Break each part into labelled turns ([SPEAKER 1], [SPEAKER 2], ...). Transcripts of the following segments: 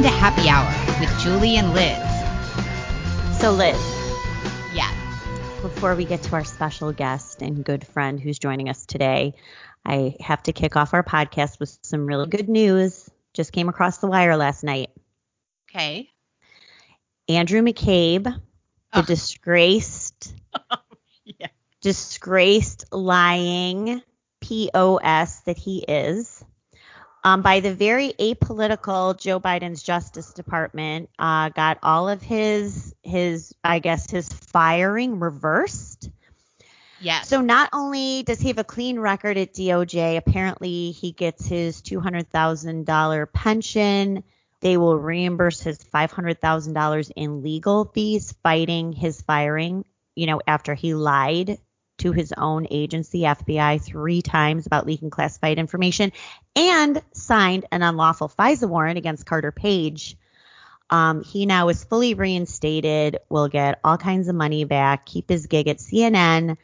[SPEAKER 1] Welcome to Happy Hour with Julie and Liz.
[SPEAKER 2] So, Liz,
[SPEAKER 1] Yes.
[SPEAKER 2] before we get to our special guest and good friend who's joining us today, I have to kick off our podcast with some really good news. Just came across the wire last night.
[SPEAKER 1] Okay.
[SPEAKER 2] Andrew McCabe, the
[SPEAKER 1] Oh.
[SPEAKER 2] disgraced,
[SPEAKER 1] Yeah.
[SPEAKER 2] disgraced, lying POS that he is, um, by the very apolitical Joe Biden's Justice Department, uh, got all of his his I guess his firing reversed.
[SPEAKER 1] Yes.
[SPEAKER 2] So not only does he have a clean record at DOJ, apparently he gets his $200,000 pension. They will reimburse his $500,000 in legal fees fighting his firing, you know, after he lied to his own agency, FBI, three times about leaking classified information and signed an unlawful FISA warrant against Carter Page. Um, he now is fully reinstated, will get all kinds of money back, keep his gig at CNN.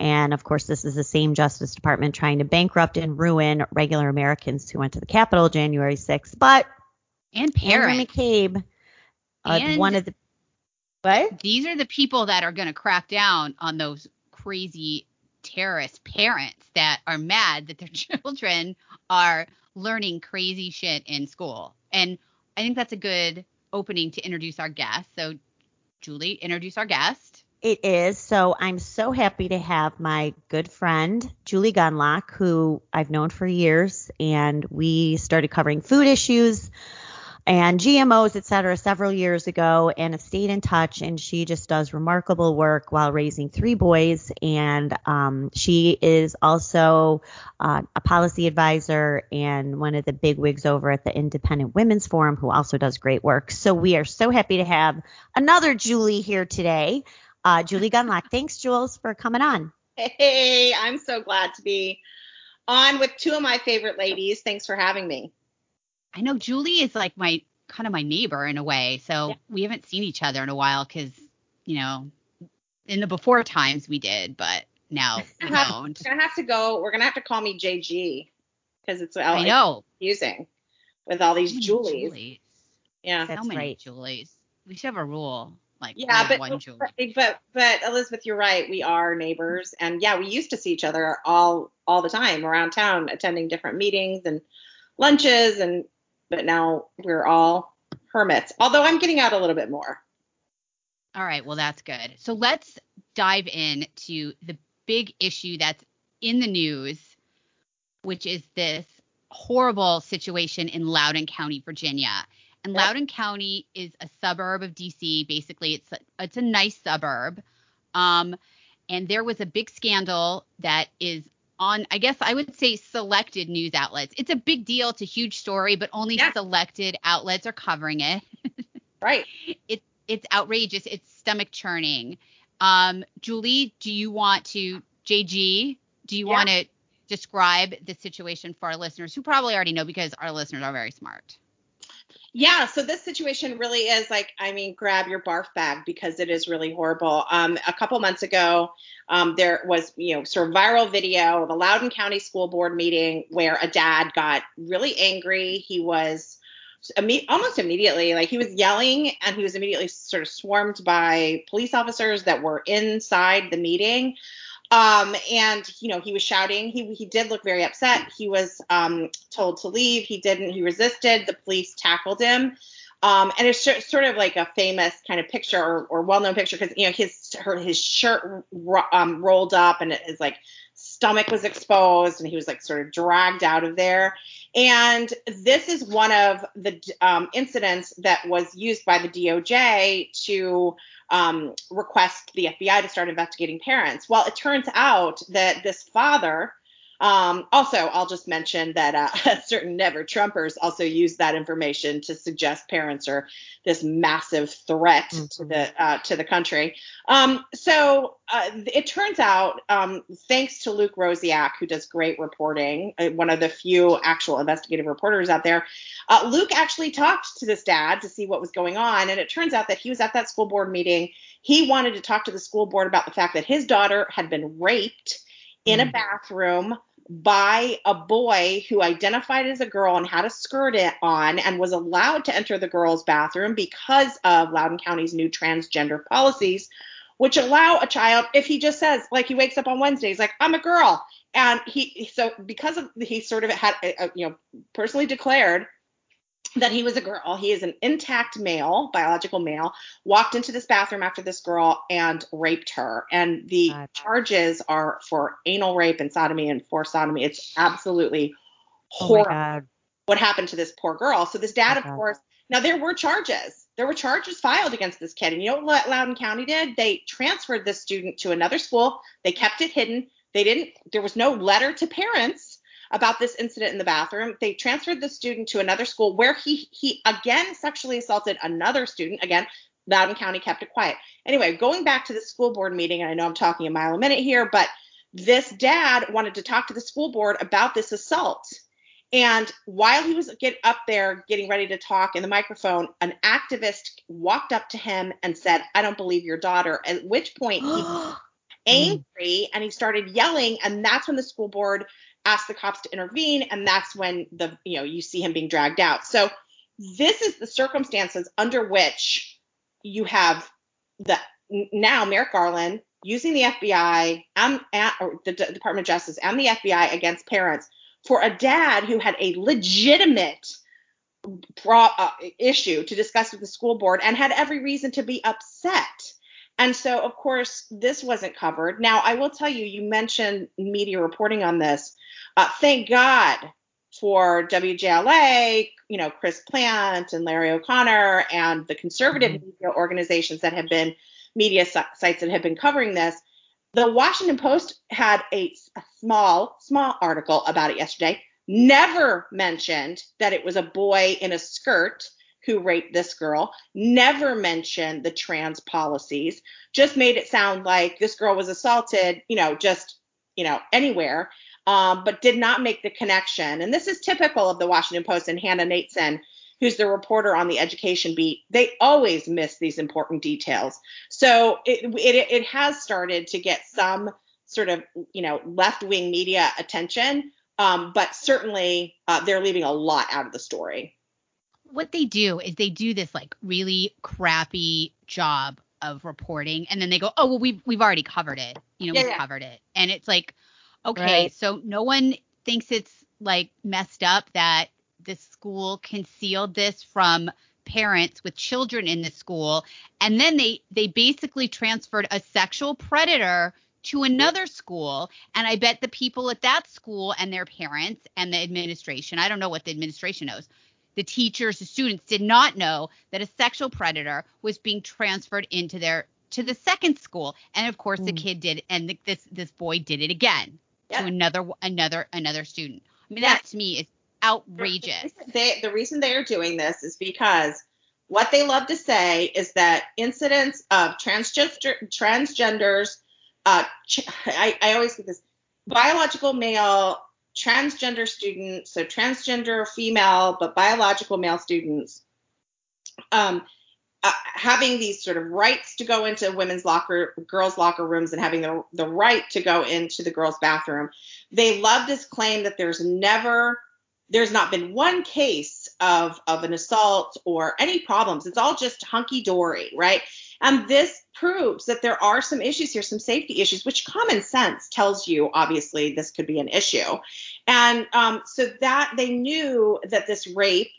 [SPEAKER 2] And of course, this is the same Justice Department trying to bankrupt and ruin regular Americans who went to the Capitol January 6th. But
[SPEAKER 1] and
[SPEAKER 2] Andrew. McCabe, uh,
[SPEAKER 1] And-
[SPEAKER 2] one of the what?
[SPEAKER 1] These are the people that are going to crack down on those crazy terrorist parents that are mad that their children are learning crazy shit in school. And I think that's a good opening to introduce our guest. So, Julie, introduce our guest.
[SPEAKER 2] It is. So I'm so happy to have my good friend, Julie Gunlock, who I've known for years. And we started covering food issues and GMOs, et cetera, several years ago and have stayed in touch. And she just does remarkable work while raising three boys. And um, she is also uh, a policy advisor and one of the big wigs over at the Independent Women's Forum, who also does great work. So we are so happy to have another Julie here today. Uh, Julie Gunlock. Thanks, Jules, for coming on.
[SPEAKER 3] Hey, I'm so glad to be on with two of my favorite ladies. Thanks for having me.
[SPEAKER 1] I know Julie is like my kind of my neighbor in a way. So
[SPEAKER 3] Yeah.
[SPEAKER 1] we haven't seen each other in a while because, you know, in the before times we did, but now we don't.
[SPEAKER 3] We're gonna have to go. We're gonna have to call me JG because it's
[SPEAKER 1] I know.
[SPEAKER 3] confusing with all these
[SPEAKER 1] So
[SPEAKER 3] Julies.
[SPEAKER 1] Julies.
[SPEAKER 3] Yeah.
[SPEAKER 2] That's
[SPEAKER 1] so many
[SPEAKER 2] right.
[SPEAKER 1] Julies. We should have a rule like
[SPEAKER 3] Yeah, but,
[SPEAKER 1] one Julie.
[SPEAKER 3] but but but Elizabeth, you're right. We are neighbors, and yeah, we used to see each other all all the time around town, attending different meetings and lunches, and but now we're all hermits. Although I'm getting out a little bit more.
[SPEAKER 1] All right, well that's good. So let's dive in to the big issue that's in the news, which is this horrible situation in Loudoun County, Virginia. And
[SPEAKER 3] Yep.
[SPEAKER 1] Loudoun County is a suburb of DC. Basically, it's a, it's a nice suburb. Um, and there was a big scandal that is on, I guess I would say, selected news outlets. It's a big deal. It's a huge story, but only
[SPEAKER 3] Yeah.
[SPEAKER 1] selected outlets are covering it
[SPEAKER 3] Right.
[SPEAKER 1] it's it's outrageous. It's stomach churning. Um, Julie, do you want to, JG, do you
[SPEAKER 3] Yeah.
[SPEAKER 1] want to describe the situation for our listeners who probably already know because our listeners are very smart?
[SPEAKER 3] Yeah, so this situation really is like, I mean, grab your barf bag because it is really horrible. Um, a couple months ago, um, there was, you know, sort of viral video of a Loudoun County School Board meeting where a dad got really angry. He was almost immediately, like he was yelling and he was immediately sort of swarmed by police officers that were inside the meeting. Um, and you know, he was shouting. He he did look very upset. He was um, told to leave. He didn't. He resisted. The police tackled him. Um, and it's sor- sort of like a famous kind of picture or, or well-known picture because you know his her, his shirt um, rolled up and his like stomach was exposed and he was like sort of dragged out of there. And this is one of the um, incidents that was used by the DOJ to um, request the FBI to start investigating parents. Well, it turns out that this father, um, also, I'll just mention that uh, certain never Trumpers also use that information to suggest parents are this massive threat to the uh, to the country. Um, so uh, it turns out, um, thanks to Luke Rosiak, who does great reporting, uh, one of the few actual investigative reporters out there, uh, Luke actually talked to this dad to see what was going on, and it turns out that he was at that school board meeting. He wanted to talk to the school board about the fact that his daughter had been raped in a
[SPEAKER 2] Mm.
[SPEAKER 3] bathroom by a boy who identified as a girl and had a skirt on and was allowed to enter the girls' bathroom because of Loudoun County's new transgender policies, which allow a child, if he just says, like he wakes up on Wednesday, he's like, I'm a girl. And he, so because of, he sort of had, a, a, you know, personally declared that he was a girl. He is an intact male, biological male, walked into this bathroom after this girl and raped her. And the God. charges are for anal rape and sodomy and forced sodomy. It's absolutely oh horrible oh what happened to this poor girl. So this dad, oh of God. course, now there were charges. There were charges filed against this kid. And you know what Loudoun County did? They transferred this student to another school. They kept it hidden. They didn't, there was no letter to parents about this incident in the bathroom. They transferred the student to another school where he he again sexually assaulted another student. Again, Loudoun County kept it quiet. Anyway, going back to the school board meeting, and I know I'm talking a mile a minute here, but this dad wanted to talk to the school board about this assault. And while he was get up there getting ready to talk in the microphone, an activist walked up to him and said, "I don't believe your daughter." At which point he angry and he started yelling, and that's when the school board ask the cops to intervene and that's when the you know you see him being dragged out so this is the circumstances under which you have the now Merrick Garland using the FBI and, or the D- Department of Justice and the FBI against parents for a dad who had a legitimate pro- uh, issue to discuss with the school board and had every reason to be upset. And so, of course, this wasn't covered. Now, I will tell you, you mentioned media reporting on this. Uh, thank God for WJLA, you know, Chris Plante and Larry O'Connor and the conservative mm-hmm. media organizations that have been media sites that have been covering this. The Washington Post had a, a small, small article about it yesterday. Never mentioned that it was a boy in a skirt who raped this girl. Never mentioned the trans policies. Just made it sound like this girl was assaulted, you know, just, you know, anywhere um, but did not make the connection. And this is typical of the Washington Post and Hannah Natanson, who's the reporter on the education beat. They always miss these important details. So it, it, it has started to get some sort of, you know, left wing media attention, um, but certainly uh, they're leaving a lot out of the story.
[SPEAKER 1] What they do is they do this like really crappy job of reporting, and then they go, "Oh well, we've we've already covered it. You know, yeah, we've yeah. covered it," and it's like Okay, right. so no one thinks it's like messed up that the school concealed this from parents with children in the school and then they they basically transferred a sexual predator to another school and i bet the people at that school and their parents and the administration i don't know what the administration knows the teachers the students did not know that a sexual predator was being transferred into their to the second school and of course mm. the kid did and the, this this boy did it again yep. to another another another student. I mean, that to me is outrageous.
[SPEAKER 3] They, the reason they are doing this is because what they love to say is that incidents of transgender transgenders, uh, I, I always get this biological male transgender students, so transgender female but biological male students, um, uh, having these sort of rights to go into women's locker, girls' locker rooms, and having the, the right to go into the girls' bathroom. They love this claim that there's never, there's not been one case of, of an assault or any problems. It's all just hunky dory, right? And this proves that there are some issues here, some safety issues, which common sense tells you obviously this could be an issue. And um, so that they knew that this rape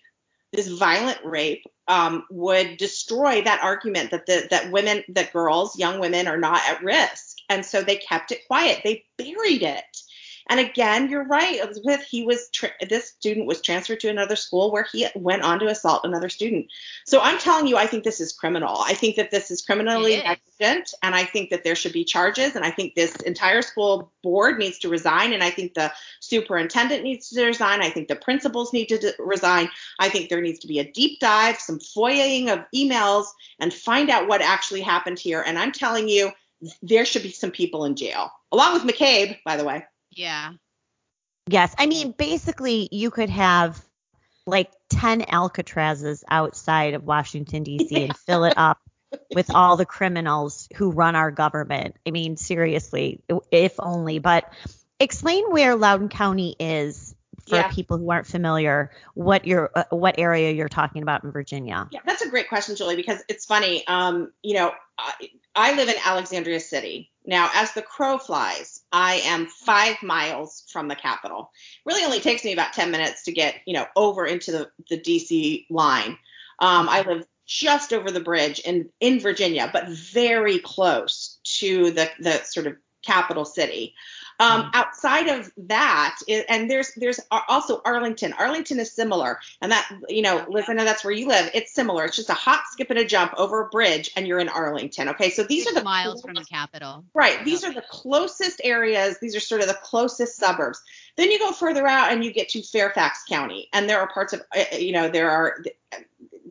[SPEAKER 3] this violent rape um, would destroy that argument that the, that women, that girls, young women are not at risk. And so they kept it quiet. They buried it. And again, you're right, Elizabeth. He was tra- this student was transferred to another school where he went on to assault another student. So I'm telling you, I think this is criminal. I think that this is criminally negligent, and I think that there should be charges. And I think this entire school board needs to resign, and I think the superintendent needs to resign. I think the principals need to d- resign. I think there needs to be a deep dive, some FOIAing of emails, and find out what actually happened here. And I'm telling you, there should be some people in jail, along with McCabe, by the way.
[SPEAKER 1] Yeah.
[SPEAKER 2] Yes. I mean, basically, you could have like 10 Alcatrazes outside of Washington, D.C. Yeah. and fill it up with all the criminals who run our government. I mean, seriously, if only. But explain where Loudoun County is for
[SPEAKER 3] Yeah.
[SPEAKER 2] people who aren't familiar. What your uh, what area you're talking about in Virginia?
[SPEAKER 3] Yeah, that's a great question, Julie, because it's funny. Um, you know, I, I live in Alexandria City. Now, as the crow flies, I am five miles from the capital. Really only takes me about 10 minutes to get, you know, over into the, the DC line. Um, I live just over the bridge in, in Virginia, but very close to the, the sort of capital city. Um, outside of that, and there's there's also Arlington. Arlington is similar, and that you know, Liz, I know that's where you live. It's similar. It's just a hop, skip, and a jump over a bridge, and you're in Arlington. Okay, so these
[SPEAKER 1] Six
[SPEAKER 3] are the
[SPEAKER 1] miles from the capital.
[SPEAKER 3] Right. These are the closest areas. These are sort of the closest suburbs. Then you go further out and you get to Fairfax County, and there are parts of, uh, you know, there are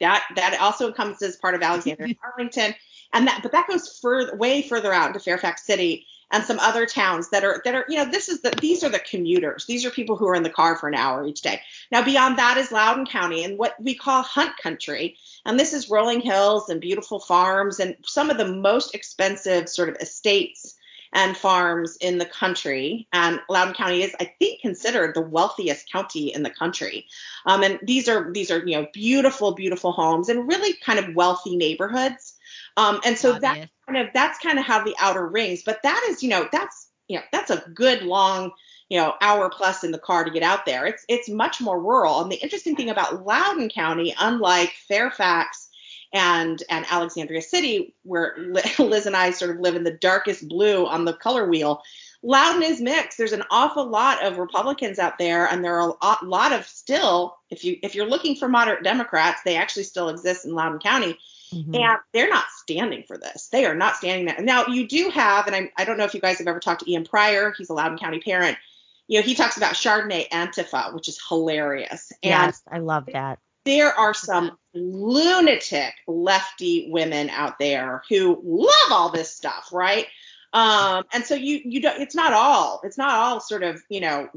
[SPEAKER 3] that that also encompasses part of Alexandria and Arlington, and that but that goes further, way further out into Fairfax City and some other towns that are that are, you know, this is the these are the commuters. These are people who are in the car for an hour each day. Now beyond that is loudoun County and what we call Hunt Country, and this is rolling hills and beautiful farms and some of the most expensive sort of estates and farms in the country. And Loudoun County is, I think, considered the wealthiest county in the country. Um, and these are these are you know beautiful, beautiful homes and really kind of wealthy neighborhoods. Um, and so that's kind of that's kind of how the outer rings. But that is you know that's you know that's a good long you know hour plus in the car to get out there. It's it's much more rural. And the interesting thing about Loudoun County, unlike Fairfax and and Alexandria City, where Liz and I sort of live in the darkest blue on the color wheel. Loudoun is mixed. There's an awful lot of Republicans out there, and there are a lot- lot of still. If you if you're looking for moderate Democrats, they actually still exist in Loudoun County,
[SPEAKER 2] Mhm.
[SPEAKER 3] and they're not standing for this. They are not standing there. Now you do have, and I I don't know if you guys have ever talked to Ian Prior. He's a Loudoun County parent. You know, he talks about Chardonnay Antifa, which is hilarious. And
[SPEAKER 2] Yes, I love that.
[SPEAKER 3] there are some lunatic lefty women out there who love all this stuff, right? Um, and so you you don't it's not all it's not all sort of you know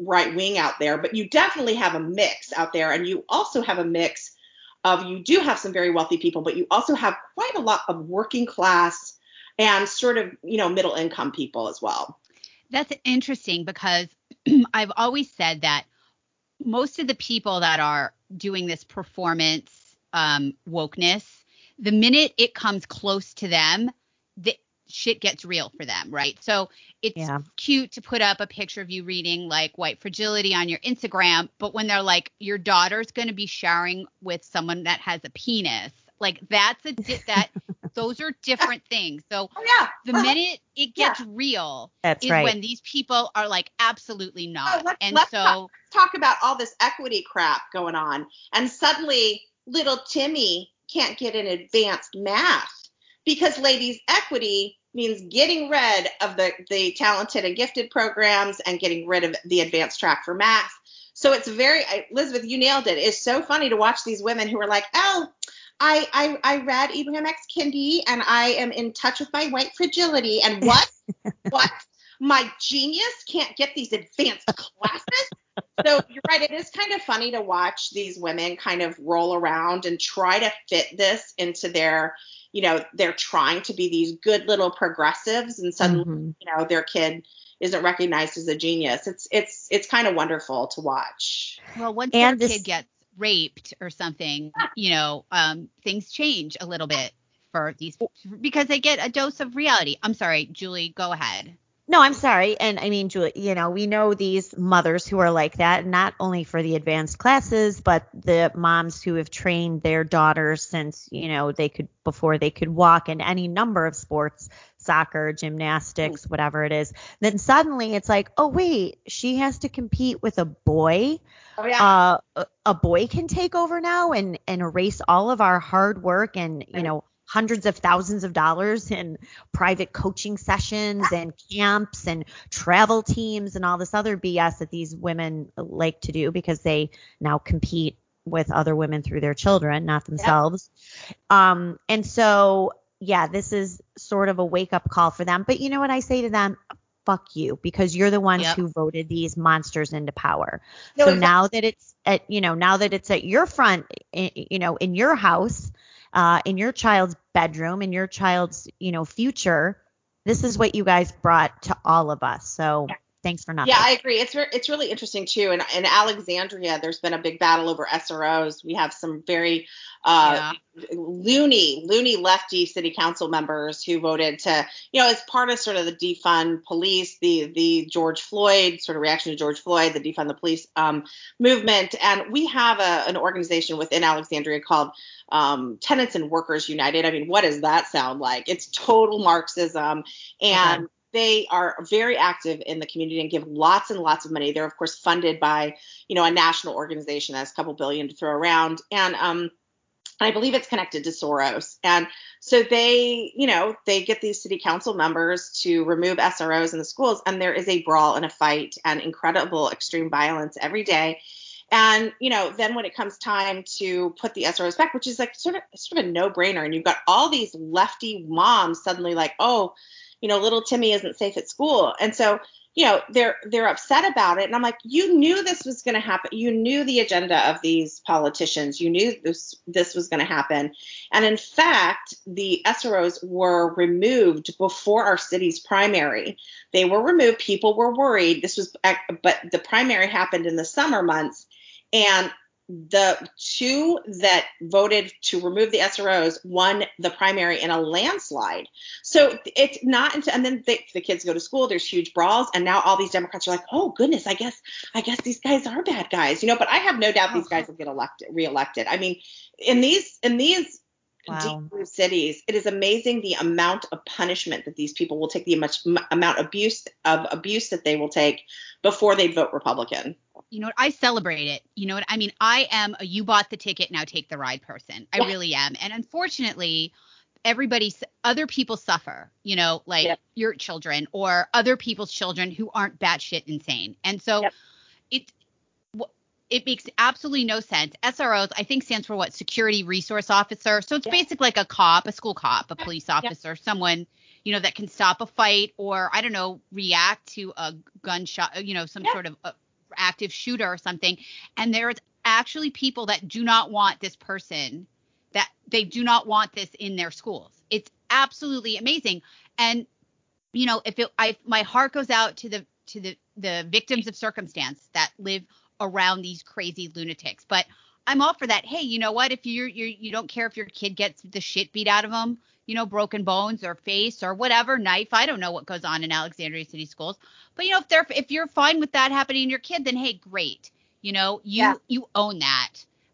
[SPEAKER 3] right wing out there, but you definitely have a mix out there, and you also have a mix of you do have some very wealthy people, but you also have quite a lot of working class and sort of you know middle income people as well.
[SPEAKER 1] That's interesting because I've always said that most of the people that are doing this performance um, wokeness, the minute it comes close to them, the shit gets real for them, right? So it's
[SPEAKER 2] Yeah.
[SPEAKER 1] cute to put up a picture of you reading like white fragility on your Instagram, but when they're like, your daughter's going to be showering with someone that has a penis, like that's a di- that those are different things. So
[SPEAKER 3] Oh yeah,
[SPEAKER 1] the minute it
[SPEAKER 3] Yeah.
[SPEAKER 1] gets real
[SPEAKER 2] That's
[SPEAKER 1] is
[SPEAKER 2] right.
[SPEAKER 1] when these people are like absolutely oh, not.
[SPEAKER 3] Oh, let's-
[SPEAKER 1] and
[SPEAKER 3] let's
[SPEAKER 1] so
[SPEAKER 3] talk about all this equity crap going on, and suddenly little Timmy can't get an advanced math because ladies' equity means getting rid of the, the talented and gifted programs and getting rid of the advanced track for math. So it's very, Elizabeth, you nailed it. It's so funny to watch these women who are like, oh, I, I, I read Ibram X. Kendi and I am in touch with my white fragility. And what? what? My genius can't get these advanced classes? So you're right. It is kind of funny to watch these women kind of roll around and try to fit this into their, you know, they're trying to be these good little progressives, and suddenly,
[SPEAKER 2] Mhm.
[SPEAKER 3] you know, their kid isn't recognized as a genius. It's it's it's kind of wonderful to watch.
[SPEAKER 1] well once
[SPEAKER 2] And
[SPEAKER 1] their
[SPEAKER 2] this-
[SPEAKER 1] kid gets raped or something, you know, um, things change a little bit for these because they get a dose of reality. I'm sorry, Julie, go ahead.
[SPEAKER 2] No, I'm sorry. And I mean, Julie, you know, we know these mothers who are like that, not only for the advanced classes, but the moms who have trained their daughters since, you know, they could, before they could walk in any number of sports, soccer, gymnastics, whatever it is. Then suddenly it's like, oh, wait, she has to compete with a boy.
[SPEAKER 3] Oh yeah.
[SPEAKER 2] Uh, a- a boy can take over now and, and erase all of our hard work and, you know, hundreds of thousands of dollars in private coaching sessions and camps and travel teams and all this other BS that these women like to do because they now compete with other women through their children, not themselves. Um, and so, yeah, this is sort of a wake up call for them. But you know what I say to them? Fuck you, because you're the ones
[SPEAKER 1] Yep.
[SPEAKER 2] who voted these monsters into power.
[SPEAKER 3] No,
[SPEAKER 2] so
[SPEAKER 3] exactly.
[SPEAKER 2] now that it's at, you know, now that it's at your front, you know, in your house, uh, in your child's bedroom, in your child's, you know, future, this is what you guys brought to all of us. So thanks for nothing.
[SPEAKER 3] Yeah, I agree. It's re- it's really interesting too. And in Alexandria, there's been a big battle over SROs. We have some very uh, yeah. loony, loony lefty city council members who voted to, you know, as part of sort of the defund police, the the George Floyd sort of reaction to George Floyd, the defund the police um, movement. And we have a, an organization within Alexandria called um, Tenants and Workers United. I mean, what does that sound like? It's total Marxism and. Okay they are very active in the community and give lots and lots of money. They're of course funded by, you know, a national organization that has a couple billion to throw around, and um, I believe it's connected to Soros. And so they, you know, they get these city council members to remove SROs in the schools, and there is a brawl and a fight and incredible extreme violence every day. And you know, then when it comes time to put the SROs back, which is like sort of sort of a no-brainer, and you've got all these lefty moms suddenly like, oh, you know, little Timmy isn't safe at school. And so, you know, they're they're upset about it. And I'm like, you knew this was going to happen. You knew the agenda of these politicians. You knew this this was going to happen. And in fact, the SROs were removed before our city's primary. They were removed. People were worried. This was, but the primary happened in the summer months. And the two that voted to remove the SROs won the primary in a landslide. So it's not until, and then they, the kids go to school, there's huge brawls, and now all these Democrats are like, oh goodness, I guess, I guess these guys are bad guys, you know. But I have no doubt these uh-huh. guys will get elected, reelected. I mean, in these, in these wow. deep cities, it is amazing the amount of punishment that these people will take, the much amount of abuse of abuse that they will take before they vote Republican
[SPEAKER 1] you know what? I celebrate it. You know what? I mean, I am a you bought the ticket, now take the ride person. I yeah. really am. And unfortunately, everybody, other people suffer, you know, like yep. your children or other people's children who aren't batshit insane. And so yep. it, it makes absolutely no sense. SROs, I think, stands for what? Security Resource Officer. So it's yep. basically like a cop, a school cop, a police officer, someone, you know, that can stop a fight or, I don't know, react to a gunshot, you know, some sort of uh, active shooter or something and there's actually people that do not want this person that they do not want this in their schools it's absolutely amazing and you know if it i my heart goes out to the to the the victims of circumstance that live around these crazy lunatics but i'm all for that hey you know what if you're, you're you don't care if your kid gets the shit beat out of them you know, broken bones or face or whatever, knife. I don't know what goes on in Alexandria City schools. But you know, if they're if you're fine with that happening to your kid, then hey, great. You know, you yeah. you own that.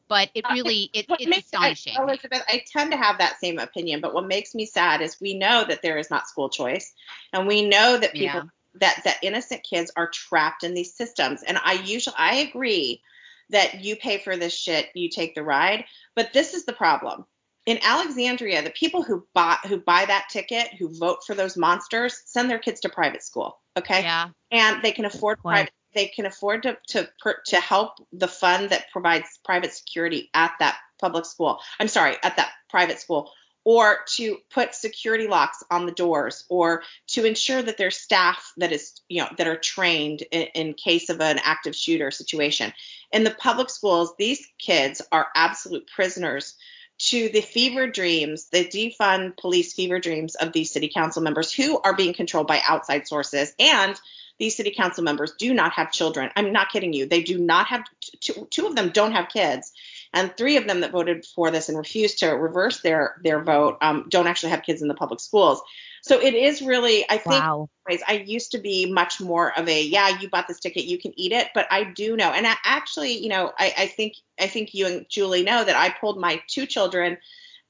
[SPEAKER 1] But it uh, really it, it it's astonishing.
[SPEAKER 3] I, Elizabeth, I tend to have that same opinion, but what makes me sad is we know that there is not school choice, and we know that people yeah. That that innocent kids are trapped in these systems. And I usually I agree that you pay for this shit, you take the ride. But this is the problem in Alexandria, the people who buy who buy that ticket, who vote for those monsters, send their kids to private school. Okay.
[SPEAKER 1] Yeah.
[SPEAKER 3] And they can afford private. They can afford to to to help the fund that provides private security at that public school. I'm sorry, at that private school, or to put security locks on the doors, or to ensure that there's staff that is you know that are trained in, in case of an active shooter situation. In the public schools, these kids are absolute prisoners to the fever dreams, the defund police fever dreams of these city council members who are being controlled by outside sources. And these city council members do not have children. I'm not kidding you. They do not have, two, two of them don't have kids. And three of them that voted for this and refused to reverse their their vote um, don't actually have kids in the public schools. So it is really, I think, wow. I used to be much more of a, yeah, you bought this ticket, you can eat it. But I do know, and I actually, you know, I, I think, I think you and Julie know that I pulled my two children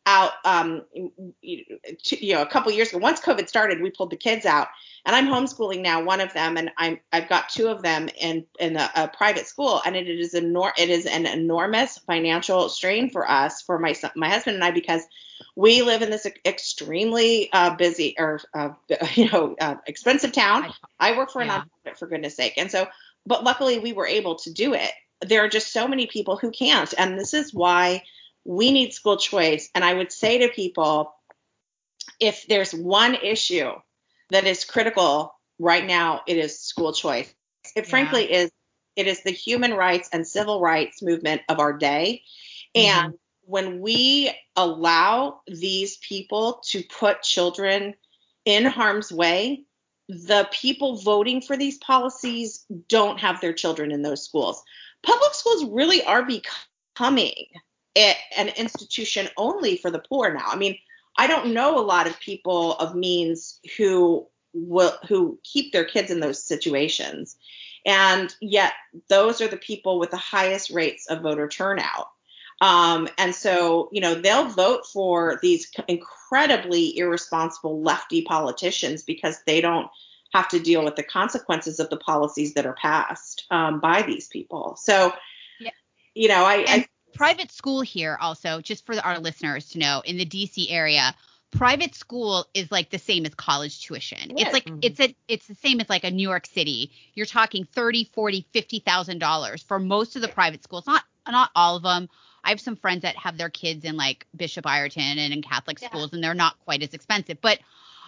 [SPEAKER 3] out, um, you know, a couple years ago. Once COVID started, we pulled the kids out and I'm homeschooling now one of them, and I'm I've got two of them in in a, a private school, and it is enor- it is an enormous financial strain for us, for my son, my husband and I, because we live in this extremely uh, busy or uh, you know uh, expensive town. I work for a yeah. nonprofit, for goodness sake, and so but luckily we were able to do it. There are just so many people who can't, and this is why we need school choice. And I would say to people, if there's one issue that is critical right now it is school choice it yeah. frankly is it is the human rights and civil rights movement of our day mm-hmm. and when we allow these people to put children in harm's way the people voting for these policies don't have their children in those schools. Public schools really are becoming an institution only for the poor now. I mean, I don't know a lot of people of means who will who keep their kids in those situations. And yet those are the people with the highest rates of voter turnout. Um, and so, you know, they'll vote for these incredibly irresponsible lefty politicians because they don't have to deal with the consequences of the policies that are passed um, by these people. So, yeah. you know, I, I
[SPEAKER 1] private school here also, just for our listeners to know, in the DC area, private school is like the same as college tuition. It's like mm-hmm. it's a it's the same as like a New York City. You're talking 30, 40, 50,000 dollars for most of the private schools. Not not all of them. I have some friends that have their kids in like Bishop Ireton and in Catholic yeah. schools and they're not quite as expensive. But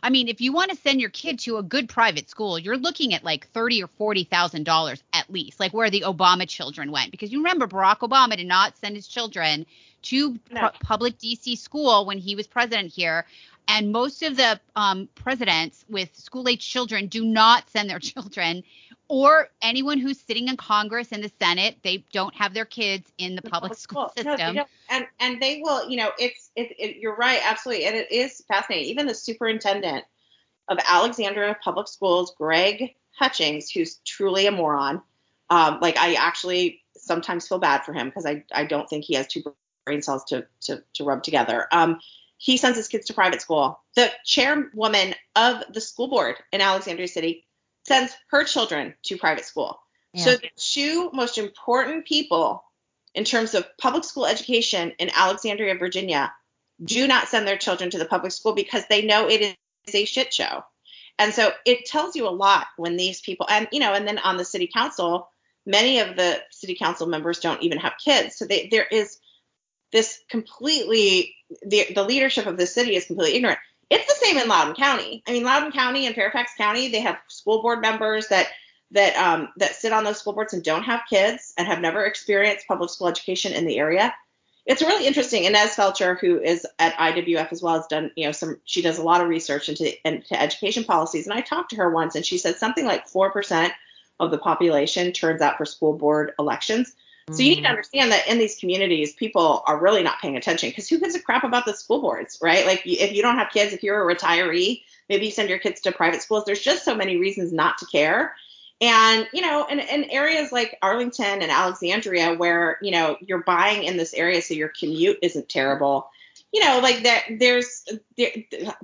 [SPEAKER 1] I mean, if you want to send your kid to a good private school, you're looking at like thirty or forty thousand dollars at least, like where the Obama children went. Because you remember Barack Obama did not send his children to no. pu- public DC school when he was president here. And most of the um, presidents with school age children do not send their children or anyone who's sitting in Congress and the Senate, they don't have their kids in the, public, school. system.
[SPEAKER 3] No, and and they will, you know, it's it, it, you're right, absolutely, and it is fascinating. Even the superintendent of Alexandria Public Schools, Greg Hutchings, who's truly a moron. Um, like I actually sometimes feel bad for him because I I don't think he has two brain cells to to to rub together. Um, he sends his kids to private school. The chairwoman of the school board in Alexandria City sends her children to private school. Yeah. So the two most important people in terms of public school education in Alexandria, Virginia, do not send their children to the public school because they know it is a shit show. And so it tells you a lot when these people and you know, and then on the city council, many of the city council members don't even have kids. So they, there is this completely the the leadership of the city is completely ignorant. It's the same in Loudoun County. I mean, Loudoun County and Fairfax County, they have school board members that that um, that sit on those school boards and don't have kids and have never experienced public school education in the area. It's really interesting. Inez Feltscher, who is at IWF as well, has done you know some. She does a lot of research into into education policies, and I talked to her once, and she said something like four percent of the population turns out for school board elections. So you need to mm. understand that in these communities, people are really not paying attention because who gives a crap about the school boards, right? Like if you don't have kids, if you're a retiree, maybe you send your kids to private schools. There's just so many reasons not to care. And, you know, in, in areas like Arlington and Alexandria where, you know, you're buying in this area so your commute isn't terrible, you know, like that there's there,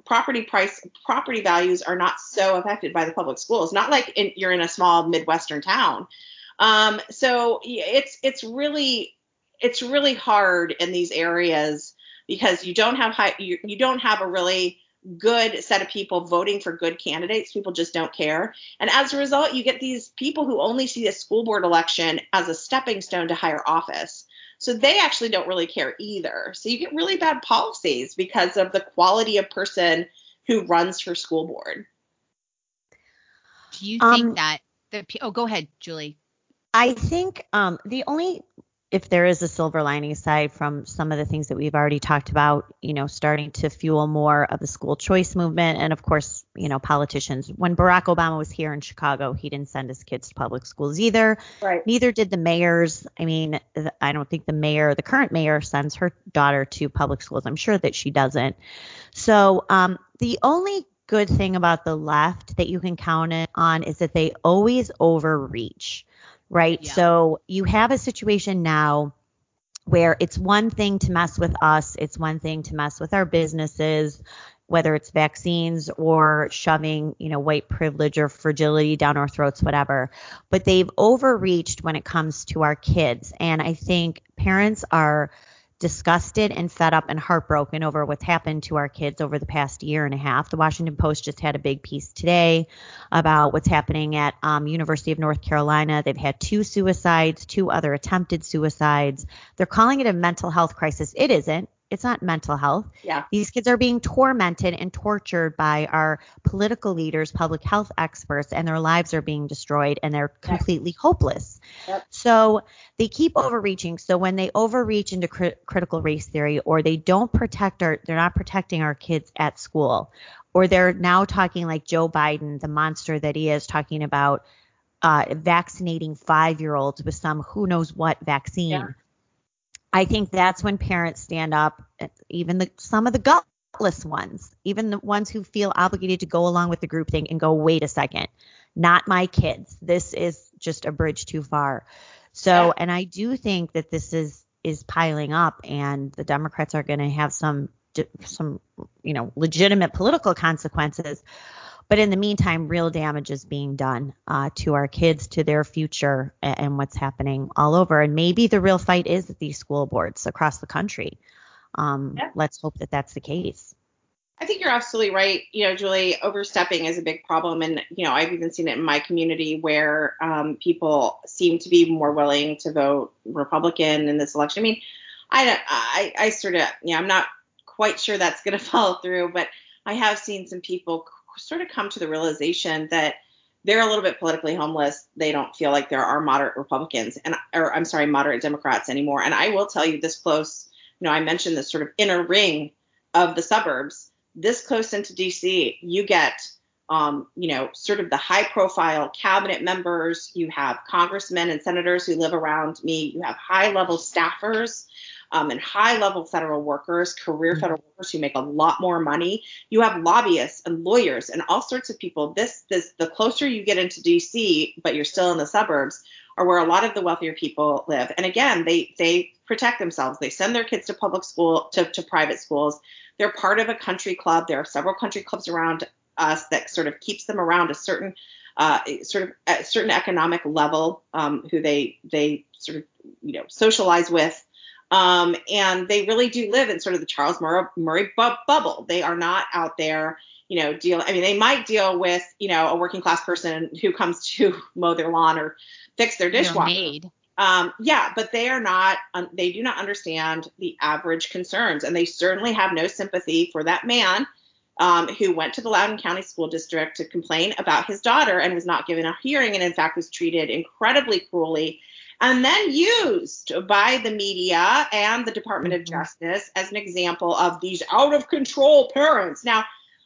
[SPEAKER 3] property price, property values are not so affected by the public schools. Not like in, you're in a small Midwestern town um, so it's it's really it's really hard in these areas because you don't have high you, you don't have a really good set of people voting for good candidates. People just don't care. And as a result, you get these people who only see a school board election as a stepping stone to higher office. So they actually don't really care either. So you get really bad policies because of the quality of person who runs for school board.
[SPEAKER 1] Do you think um, that the oh go ahead, Julie.
[SPEAKER 2] I think um, the only if there is a silver lining aside from some of the things that we've already talked about, you know, starting to fuel more of the school choice movement, and of course, you know, politicians. When Barack Obama was here in Chicago, he didn't send his kids to public schools either.
[SPEAKER 3] Right.
[SPEAKER 2] Neither did the mayors. I mean, I don't think the mayor, the current mayor, sends her daughter to public schools. I'm sure that she doesn't. So um, the only good thing about the left that you can count on is that they always overreach right? Yeah. So you have a situation now where it's one thing to mess with us, it's one thing to mess with our businesses, whether it's vaccines or shoving, you know, white privilege or fragility down our throats, whatever. But they've overreached when it comes to our kids. And I think parents are disgusted and fed up and heartbroken over what's happened to our kids over the past year and a half. The Washington Post just had a big piece today about what's happening at um, University of North Carolina. They've had two suicides, two other attempted suicides. They're calling it a mental health crisis. It isn't. It's not mental health.
[SPEAKER 3] Yeah.
[SPEAKER 2] These kids are being tormented and tortured by our political leaders, public health experts, and their lives are being destroyed and they're completely hopeless. Yep. So they keep overreaching. So when they overreach into cri- critical race theory or they don't protect our, they're not protecting our kids at school or they're now talking like Joe Biden, the monster that he is, talking about uh, vaccinating five year olds with some who knows what vaccine. Yeah. I think that's when parents stand up, eh, even the some of the gutless ones, even the ones who feel obligated to go along with the group thing and go, wait a second, not my kids. This is just a bridge too far. So, yeah. and I do think that this is is piling up, and the Democrats are going to have some some you know legitimate political consequences. But in the meantime, real damage is being done uh, to our kids, to their future, and, and, what's happening all over. And maybe the real fight is at these school boards across the country. Um, yeah. Let's hope that that's the case.
[SPEAKER 3] I think you're absolutely right. You know, Julie, overstepping is a big problem, and you know, I've even seen it in my community where um, people seem to be more willing to vote Republican in this election. I mean, I I, I sort of, you know, I'm not quite sure that's going to follow through, but I have seen some people sort of come to the realization that they're a little bit politically homeless. They don't feel like there are moderate Republicans and or I'm sorry, moderate Democrats anymore. And I will tell you this close, you know, I mentioned this sort of inner ring of the suburbs. This close into DC, you get um, you know, sort of the high profile cabinet members, you have congressmen and senators who live around me, you have high level staffers um, and high level federal workers, career mm-hmm. federal workers who make a lot more money. You have lobbyists and lawyers and all sorts of people. This, this, the closer you get into DC, but you're still in the suburbs, are where a lot of the wealthier people live. And again, they they protect themselves. They send their kids to public school, to, to private schools. They're part of a country club. There are several country clubs around us that sort of keeps them around a certain uh, sort of a certain economic level um, who they they sort of you know socialize with um, and they really do live in sort of the Charles Murray, Murray bu- bubble. They are not out there, you know, deal. I mean, they might deal with, you know, a working class person who comes to mow their lawn or fix their dishwasher. Um, yeah, but they are not. Um, they do not understand the average concerns, and they certainly have no sympathy for that man um, who went to the Loudoun County School District to complain about his daughter and was not given a hearing, and in fact was treated incredibly cruelly and then used by the media and the Department of mm-hmm. Justice as an example of these out of control parents. Now,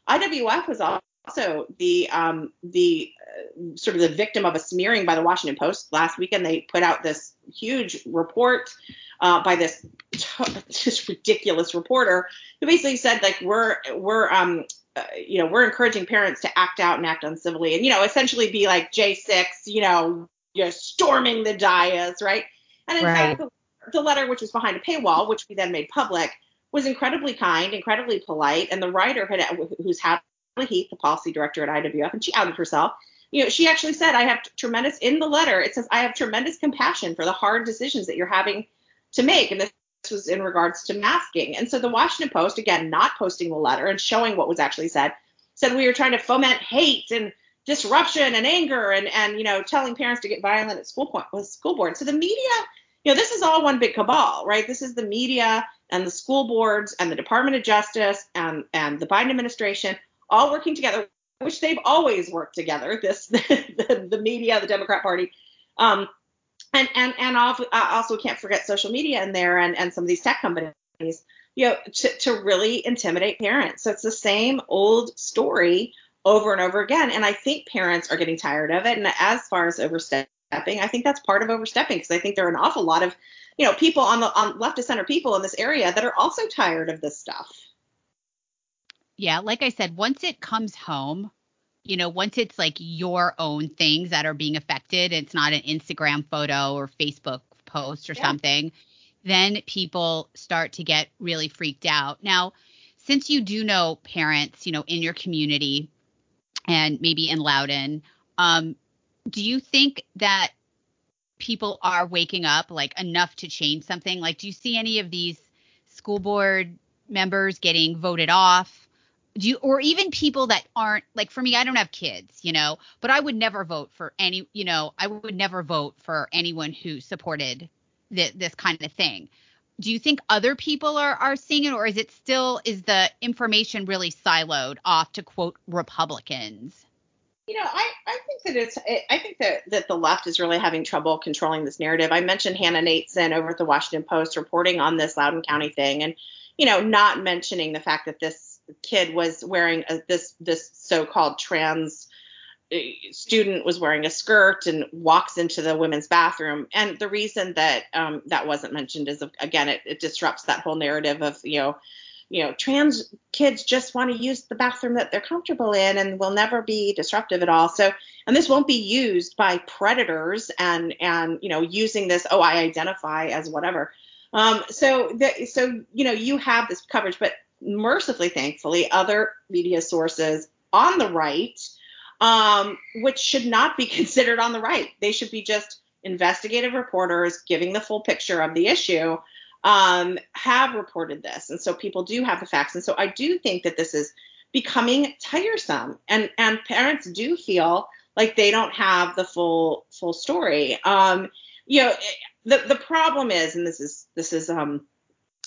[SPEAKER 3] IWF was also the um, the uh, sort of the victim of a smearing by the Washington Post last weekend. They put out this huge report uh, by this just ridiculous reporter who basically said like we're we're um uh, you know we're encouraging parents to act out and act uncivilly and you know essentially be like J6 you know you're storming the dais, right? And in right. fact, the, the letter, which was behind a paywall, which we then made public, was incredibly kind, incredibly polite. And the writer had, who's Hadley Heath, the policy director at IWF, and she outed herself. You know, she actually said, I have tremendous, in the letter, it says, I have tremendous compassion for the hard decisions that you're having to make. And this was in regards to masking. And so the Washington Post, again, not posting the letter and showing what was actually said, said we were trying to foment hate and disruption and anger and and you know telling parents to get violent at school point with school board. So the media, you know, this is all one big cabal, right? This is the media and the school boards and the Department of Justice and and the Biden administration all working together, which they've always worked together. This the, the media, the Democrat Party. Um, and and and also can't forget social media in there and and some of these tech companies you know to, to really intimidate parents so it's the same old story over and over again. And I think parents are getting tired of it. And as far as overstepping, I think that's part of overstepping because I think there are an awful lot of, you know, people on the on left to center people in this area that are also tired of this stuff.
[SPEAKER 1] Yeah, like I said, once it comes home, you know, once it's like your own things that are being affected, it's not an Instagram photo or Facebook post or yeah. something, then people start to get really freaked out. Now, since you do know parents, you know, in your community and maybe in Loudoun. Um, do you think that people are waking up like enough to change something? Like, do you see any of these school board members getting voted off? Do you, or even people that aren't like for me, I don't have kids, you know, but I would never vote for any, you know, I would never vote for anyone who supported th- this kind of thing do you think other people are are seeing it or is it still is the information really siloed off to quote republicans?
[SPEAKER 3] You know i i think that it's i think that that the left is really having trouble controlling this narrative. I mentioned hannah natanson over at the washington post reporting on this loudoun county thing and you know not mentioning the fact that this kid was wearing a, this this so-called trans student was wearing a skirt and walks into the women's bathroom and the reason that um, that wasn't mentioned is again it, it disrupts that whole narrative of you know you know, trans kids just want to use the bathroom that they're comfortable in and will never be disruptive at all. So, and this won't be used by predators and and you know using this oh I identify as whatever. Um, so that so you know you have this coverage, but mercifully, thankfully, other media sources on the right, um, which should not be considered on the right. They should be just investigative reporters giving the full picture of the issue um, have reported this, and so people do have the facts. And so I do think that this is becoming tiresome, and and parents do feel like they don't have the full full story. Um, you know, the the problem is, and this is this is um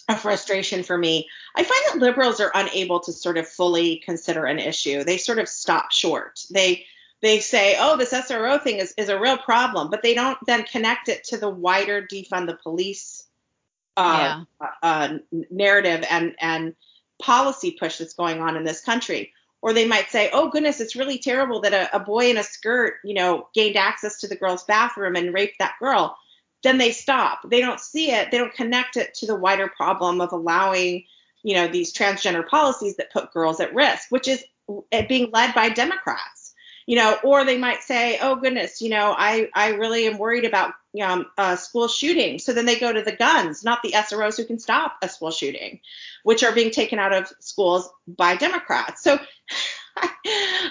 [SPEAKER 3] a frustration for me. I find that liberals are unable to sort of fully consider an issue. They sort of stop short. They they say, oh, this SRO thing is, is a real problem, but they don't then connect it to the wider defund the police uh, yeah. uh, narrative and and policy push that's going on in this country. Or they might say, oh goodness, it's really terrible that a, a boy in a skirt, you know, gained access to the girl's bathroom and raped that girl. Then they stop. They don't see it. They don't connect it to the wider problem of allowing, you know, these transgender policies that put girls at risk, which is being led by Democrats you know, or they might say, oh goodness, you know, I, I really am worried about um, school shooting. So then they go to the guns, not the SROs who can stop a school shooting, which are being taken out of schools by Democrats. So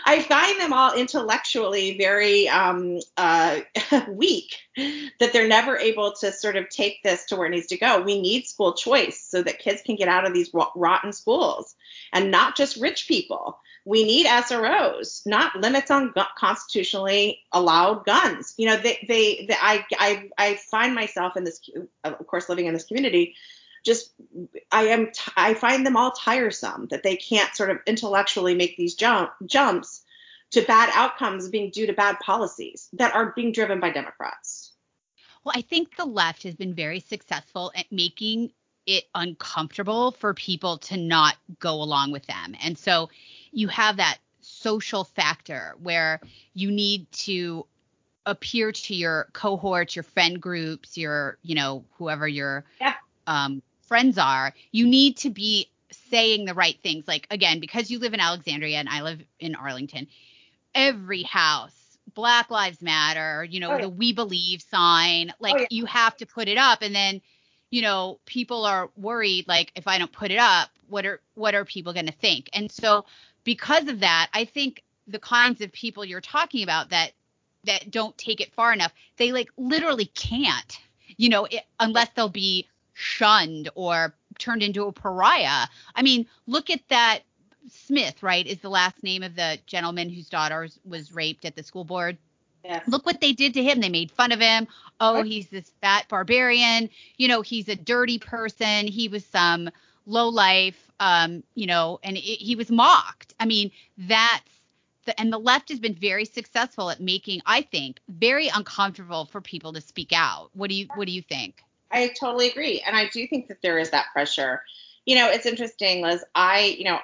[SPEAKER 3] I find them all intellectually very um, uh, weak that they're never able to sort of take this to where it needs to go. We need school choice so that kids can get out of these rotten schools and not just rich people we need SROs, not limits on gu- constitutionally allowed guns. You know, they, they, they, I, I, I find myself in this, of course, living in this community, just I am, t- I find them all tiresome that they can't sort of intellectually make these jump jumps to bad outcomes being due to bad policies that are being driven by Democrats.
[SPEAKER 1] Well, I think the left has been very successful at making it uncomfortable for people to not go along with them. And so you have that social factor where you need to appear to your cohorts, your friend groups, your, you know, whoever your yeah. um, friends are. You need to be saying the right things. Like, again, because you live in Alexandria and I live in Arlington, every house, Black Lives Matter, you know, oh, yeah. the We Believe sign, oh, like, oh, yeah. you have to put it up. And then, you know, people are worried, like, if I don't put it up, what are what are people going to think? And so because of that, I think the kinds of people you're talking about that that don't take it far enough, they like literally can't, you know, it, unless they'll be shunned or turned into a pariah. I mean, look at that Smith, right? Is the last name of the gentleman whose daughter was raped at the school board. Yes. Look what they did to him. They made fun of him. Oh, he's this fat barbarian. You know, he's a dirty person. He was some low life um, you know, and it, he was mocked. I mean, that's the, and the left has been very successful at making, I think, very uncomfortable for people to speak out. What do you What do you think?
[SPEAKER 3] I totally agree, and I do think that there is that pressure. You know, it's interesting, Liz. I, you know,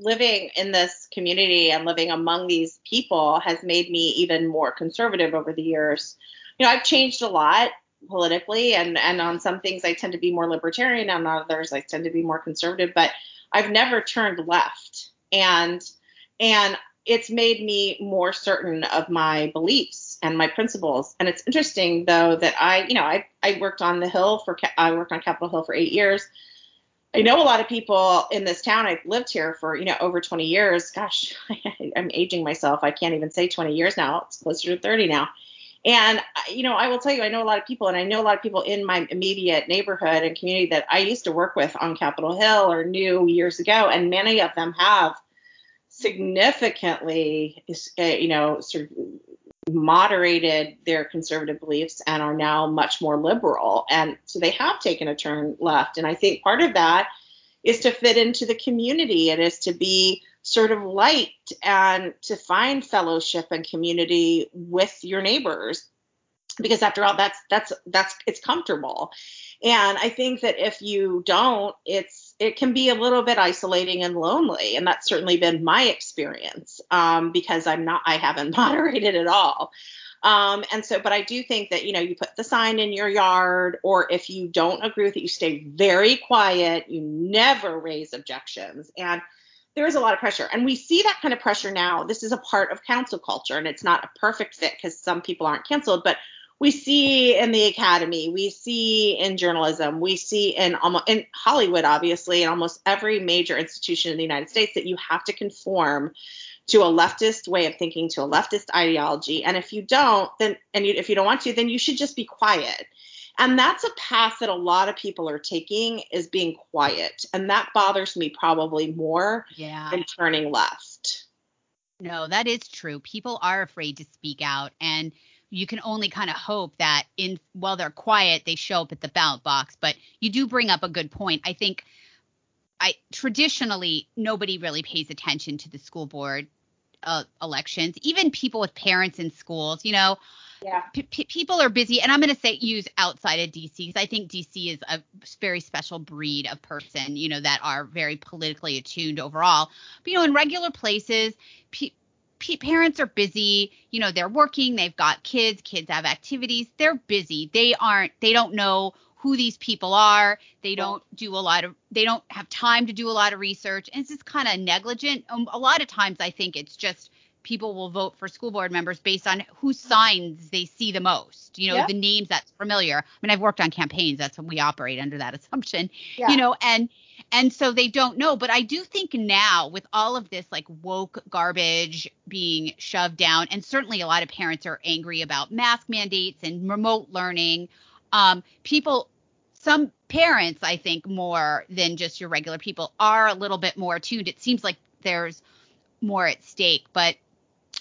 [SPEAKER 3] living in this community and living among these people has made me even more conservative over the years. You know, I've changed a lot politically and and on some things I tend to be more libertarian on others I tend to be more conservative but I've never turned left and and it's made me more certain of my beliefs and my principles and it's interesting though that I you know I I worked on the hill for I worked on Capitol Hill for 8 years I know a lot of people in this town. I've lived here for, you know, over 20 years. Gosh, I'm aging myself. I can't even say 20 years now. It's closer to 30 now. And you know, I will tell you, I know a lot of people, and I know a lot of people in my immediate neighborhood and community that I used to work with on Capitol Hill or knew years ago, and many of them have significantly, uh, you know, sort of moderated their conservative beliefs and are now much more liberal, and so they have taken a turn left. And I think part of that is to fit into the community. It is to be sort of liked and to find fellowship and community with your neighbors because after all that's that's that's it's comfortable and i think that if you don't it's it can be a little bit isolating and lonely, and that's certainly been my experience um, because I'm not I haven't moderated at all. Um, and so, but I do think that, you know, you put the sign in your yard, or if you don't agree with it, you stay very quiet. You never raise objections. And there is a lot of pressure. And we see that kind of pressure now. This is a part of cancel culture, and it's not a perfect fit because some people aren't canceled, but we see in the academy, we see in journalism, we see in almost in Hollywood, obviously, in almost every major institution in the United States that you have to conform to a leftist way of thinking, to a leftist ideology. And if you don't, then and you, if you don't want to, then you should just be quiet. And that's a path that a lot of people are taking is being quiet. And that bothers me probably more
[SPEAKER 1] yeah.
[SPEAKER 3] than turning left.
[SPEAKER 1] No, that is true. People are afraid to speak out and you can only kind of hope that in while they're quiet, they show up at the ballot box. But you do bring up a good point. I think I traditionally nobody really pays attention to the school board uh, elections. Even people with parents in schools, you know,
[SPEAKER 3] yeah.
[SPEAKER 1] P- people are busy, and I'm going to say use outside of DC because I think DC is a very special breed of person, you know, that are very politically attuned overall. But you know, in regular places, pe- parents are busy. You know, they're working, they've got kids, kids have activities, they're busy. They aren't, they don't know who these people are. They don't do a lot of, they don't have time to do a lot of research. And it's just kind of negligent. Um, a lot of times, I think it's just people will vote for school board members based on whose signs they see the most, you know, yeah. the names that's familiar. I mean, I've worked on campaigns, that's what we operate under that assumption, yeah. you know, and and so they don't know. But I do think now with all of this like woke garbage being shoved down, and certainly a lot of parents are angry about mask mandates and remote learning. Um, people some parents, I think, more than just your regular people, are a little bit more attuned. It seems like there's more at stake, but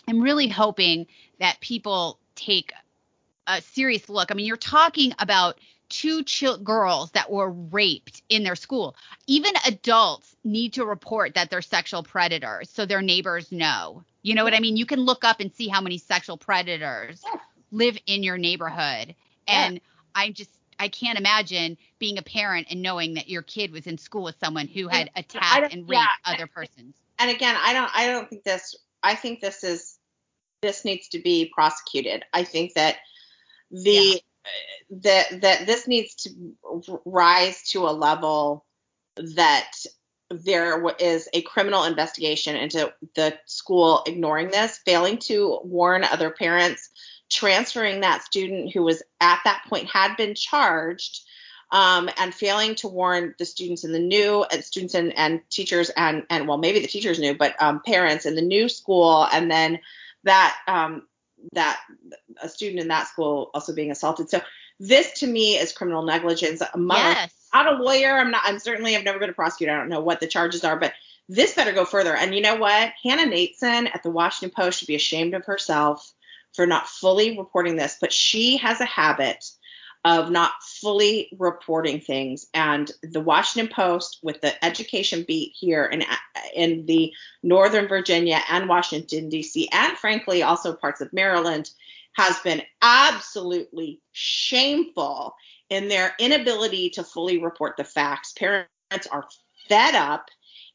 [SPEAKER 1] I'm really hoping that people take a serious look. I mean, you're talking about two ch- girls that were raped in their school. Even adults need to report that they're sexual predators so their neighbors know. You know what I mean? You can look up and see how many sexual predators live in your neighborhood. And I just I can't imagine being a parent and knowing that your kid was in school with someone who had attacked and raped yeah. other persons.
[SPEAKER 3] And again, I don't I don't think this I think this is this needs to be prosecuted. I think that the yeah. That that this needs to rise to a level that there is a criminal investigation into the school ignoring this, failing to warn other parents, transferring that student who was at that point had been charged um, and failing to warn the students in the new and students and, and teachers and and well maybe the teachers knew but um, parents in the new school and then that um, that a student in that school also being assaulted. So this to me is criminal negligence.
[SPEAKER 1] Yes.
[SPEAKER 3] I'm not a lawyer. I'm not I'm certainly I've never been a prosecutor. I don't know what the charges are but this better go further. And you know what? Hannah Natanson at the Washington Post should be ashamed of herself for not fully reporting this but she has a habit of not fully reporting things. And the Washington Post, with the education beat here in, in the Northern Virginia and Washington, D.C., and frankly also parts of Maryland, has been absolutely shameful in their inability to fully report the facts. Parents are fed up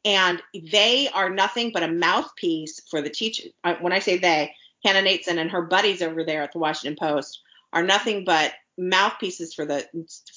[SPEAKER 3] and they are nothing but a mouthpiece for the teacher. Uh, when I say they, Hannah Natanson and her buddies over there at the Washington Post are nothing but mouthpieces for the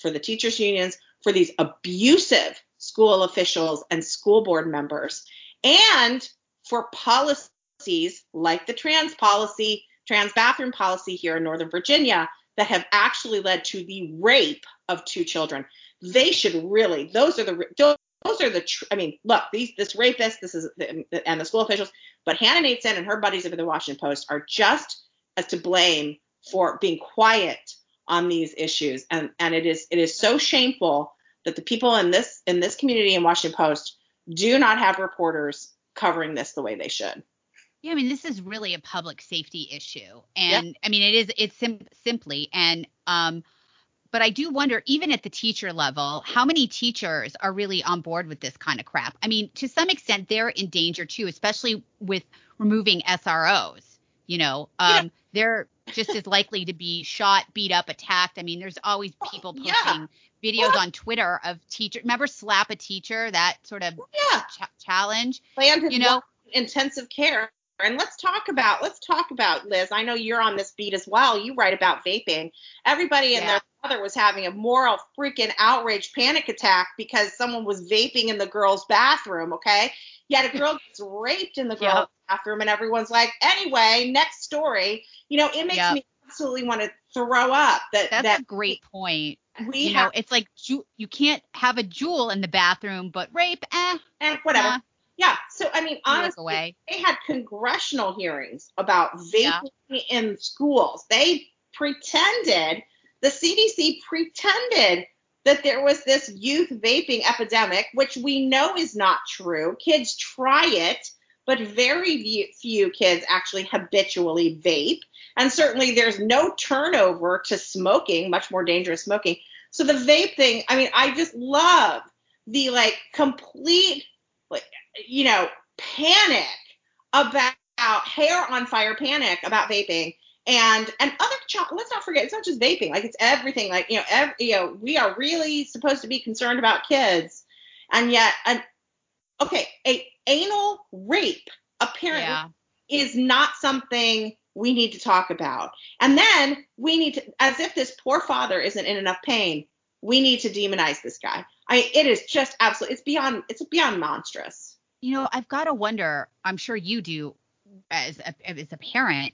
[SPEAKER 3] for the teachers unions for these abusive school officials and school board members and for policies like the trans policy trans bathroom policy here in northern virginia that have actually led to the rape of two children. They should really those are the those are the i mean look these this rapist this is the, and the school officials but hannah natanson and her buddies over the washington post are just as to blame for being quiet on these issues and and it is it is so shameful that the people in this in this community in Washington Post do not have reporters covering this the way they should.
[SPEAKER 1] Yeah, I mean this is really a public safety issue, and yep. I mean it is it's sim- simply and um, but I do wonder even at the teacher level how many teachers are really on board with this kind of crap. I mean to some extent they're in danger too, especially with removing SROs. You know, um, yeah. they're just as likely to be shot, beat up, attacked. I mean, there's always oh, people posting
[SPEAKER 3] Yeah.
[SPEAKER 1] videos on Twitter of teacher. Remember, slap a teacher, that sort of oh,
[SPEAKER 3] Yeah.
[SPEAKER 1] ch- challenge.
[SPEAKER 3] landed
[SPEAKER 1] You know-
[SPEAKER 3] intensive care. And let's talk about let's talk about Liz. I know you're on this beat as well. You write about vaping. Everybody and
[SPEAKER 1] Yeah.
[SPEAKER 3] their mother was having a moral freaking outrage panic attack because someone was vaping in the girl's bathroom, okay? Yet a girl gets raped in the girl's
[SPEAKER 1] Yep.
[SPEAKER 3] bathroom and everyone's like, anyway, next story. You know, it makes
[SPEAKER 1] Yep.
[SPEAKER 3] me absolutely want to throw up that
[SPEAKER 1] That's
[SPEAKER 3] that
[SPEAKER 1] a great point.
[SPEAKER 3] we
[SPEAKER 1] You
[SPEAKER 3] have
[SPEAKER 1] know, it's like ju- you can't have a Juul in the bathroom, but rape, eh,
[SPEAKER 3] and whatever.
[SPEAKER 1] nah,
[SPEAKER 3] Yeah. So I mean, honestly, they had congressional hearings about
[SPEAKER 1] Yeah.
[SPEAKER 3] vaping in schools. They pretended, the CDC pretended that there was this youth vaping epidemic, which we know is not true. Kids try it, but very few- kids actually habitually vape. And certainly there's no turnover to smoking, much more dangerous smoking. So the vape thing, I mean, I just love the like complete, like, you know, panic about hair on fire panic about vaping and and other ch- let's not forget it's not just vaping like it's everything like you know ev- you know we are really supposed to be concerned about kids and yet an okay a anal rape apparently
[SPEAKER 1] Yeah.
[SPEAKER 3] is not something we need to talk about and then we need to as if this poor father isn't in enough pain we need to demonize this guy i it is just absolutely it's beyond it's beyond monstrous
[SPEAKER 1] You know, I've got to wonder. I'm sure you do, as a, as a parent,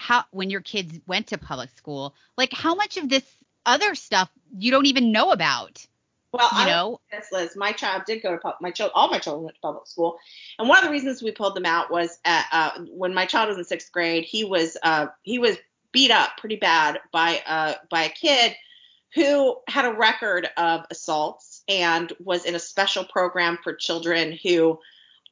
[SPEAKER 1] how when your kids went to public school, like how much of this other stuff you don't even know about.
[SPEAKER 3] well
[SPEAKER 1] You
[SPEAKER 3] I
[SPEAKER 1] know,
[SPEAKER 3] this, Liz. My child did go to pub- my child. All my children went to public school, and one of the reasons we pulled them out was at, uh, when my child was in sixth grade. He was uh, he was beat up pretty bad by uh, by a kid who had a record of assaults and was in a special program for children who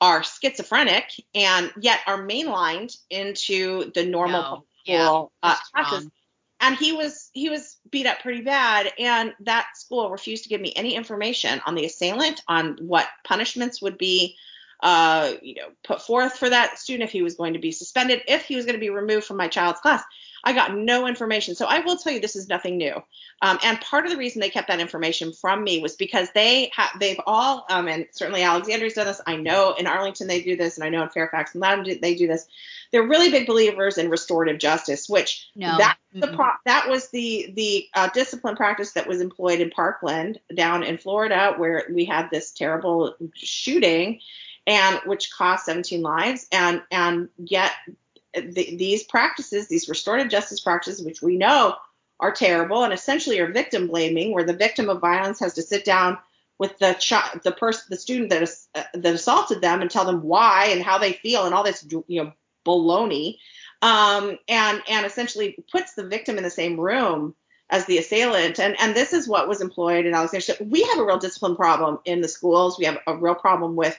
[SPEAKER 3] are schizophrenic and yet are mainlined into the normal
[SPEAKER 1] No,
[SPEAKER 3] public
[SPEAKER 1] yeah,
[SPEAKER 3] school uh, classes.
[SPEAKER 1] wrong.
[SPEAKER 3] and he was he was beat up pretty bad and that school refused to give me any information on the assailant on what punishments would be uh, you know put forth for that student if he was going to be suspended if he was going to be removed from my child's class i got no information. So i will tell you this is nothing new. Um, and part of the reason they kept that information from me was because they have they've all um, and certainly Alexandria's done this. I know in arlington they do this and i know in fairfax and Loudoun they do this. They're really big believers in restorative justice which
[SPEAKER 1] No.
[SPEAKER 3] that the
[SPEAKER 1] Mm-mm.
[SPEAKER 3] pro- that was the the uh, discipline practice that was employed in Parkland down in Florida, where we had this terrible shooting, and which cost 17 lives, and and yet the, these practices, these restorative justice practices, which we know are terrible and essentially are victim blaming, where the victim of violence has to sit down with the the person, the student that uh, that assaulted them, and tell them why and how they feel, and all this you know baloney um, and and essentially puts the victim in the same room as the assailant. And and this is what was employed in Alexandria. We have a real discipline problem in the schools. We have a real problem with